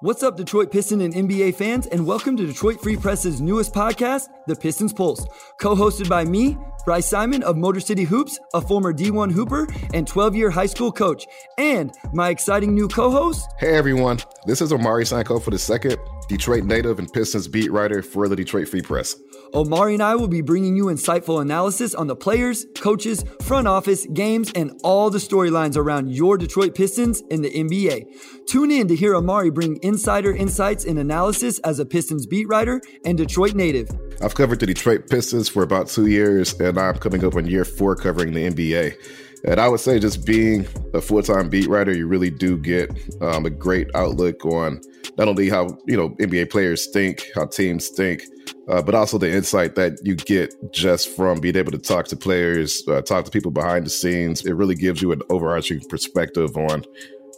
What's up, Detroit Piston and NBA fans, and welcome to Detroit Free Press's newest podcast, The Pistons Pulse, co hosted by me, Bryce Simon of Motor City Hoops, a former D1 Hooper and 12 year high school coach, and my exciting new co host. Hey everyone, this is Omari Sankofa the second, Detroit native and Pistons beat writer for the Detroit Free Press. Omari and I will be bringing you insightful analysis on the players, coaches, front office, games, and all the storylines around your Detroit Pistons in the NBA. Tune in to hear Omari bring insider insights and analysis as a Pistons beat writer and Detroit native. I've covered the Detroit Pistons for about two years, and I'm coming up on year four covering the NBA. And I would say, just being a full time beat writer, you really do get um, a great outlook on not only how you know NBA players think, how teams think, uh, but also the insight that you get just from being able to talk to players, uh, talk to people behind the scenes. It really gives you an overarching perspective on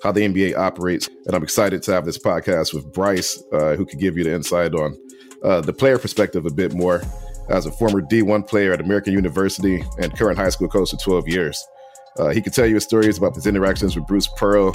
how the NBA operates. And I'm excited to have this podcast with Bryce, uh, who can give you the insight on uh, the player perspective a bit more as a former D1 player at American University and current high school coach for 12 years. Uh, he can tell you stories about his interactions with Bruce Pearl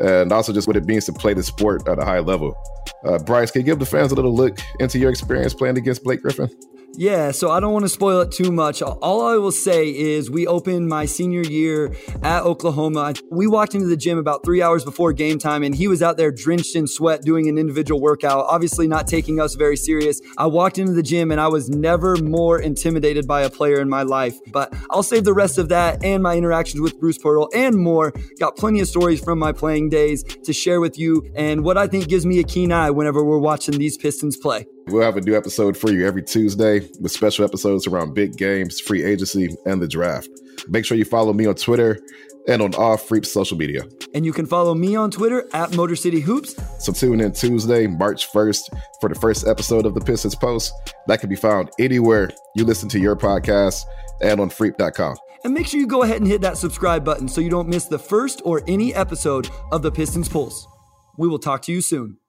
and also just what it means to play the sport at a high level. Uh, Bryce, can you give the fans a little look into your experience playing against Blake Griffin? Yeah, so I don't want to spoil it too much. All I will say is we opened my senior year at Oklahoma. We walked into the gym about three hours before game time, and he was out there drenched in sweat doing an individual workout, obviously not taking us very serious. I walked into the gym and I was never more intimidated by a player in my life. But I'll save the rest of that and my interactions with Bruce Pearl and more. Got plenty of stories from my playing days to share with you and what I think gives me a keen eye whenever we're watching these Pistons play. We'll have a new episode for you every Tuesday with special episodes around big games, free agency, and the draft. Make sure you follow me on Twitter and on all Freep social media. And you can follow me on Twitter at Motor City Hoops. So tune in Tuesday, March 1st for the first episode of the Pistons Post. That can be found anywhere you listen to your podcast and on Freep.com. And make sure you go ahead and hit that subscribe button so you don't miss the first or any episode of the Pistons Pulse. We will talk to you soon.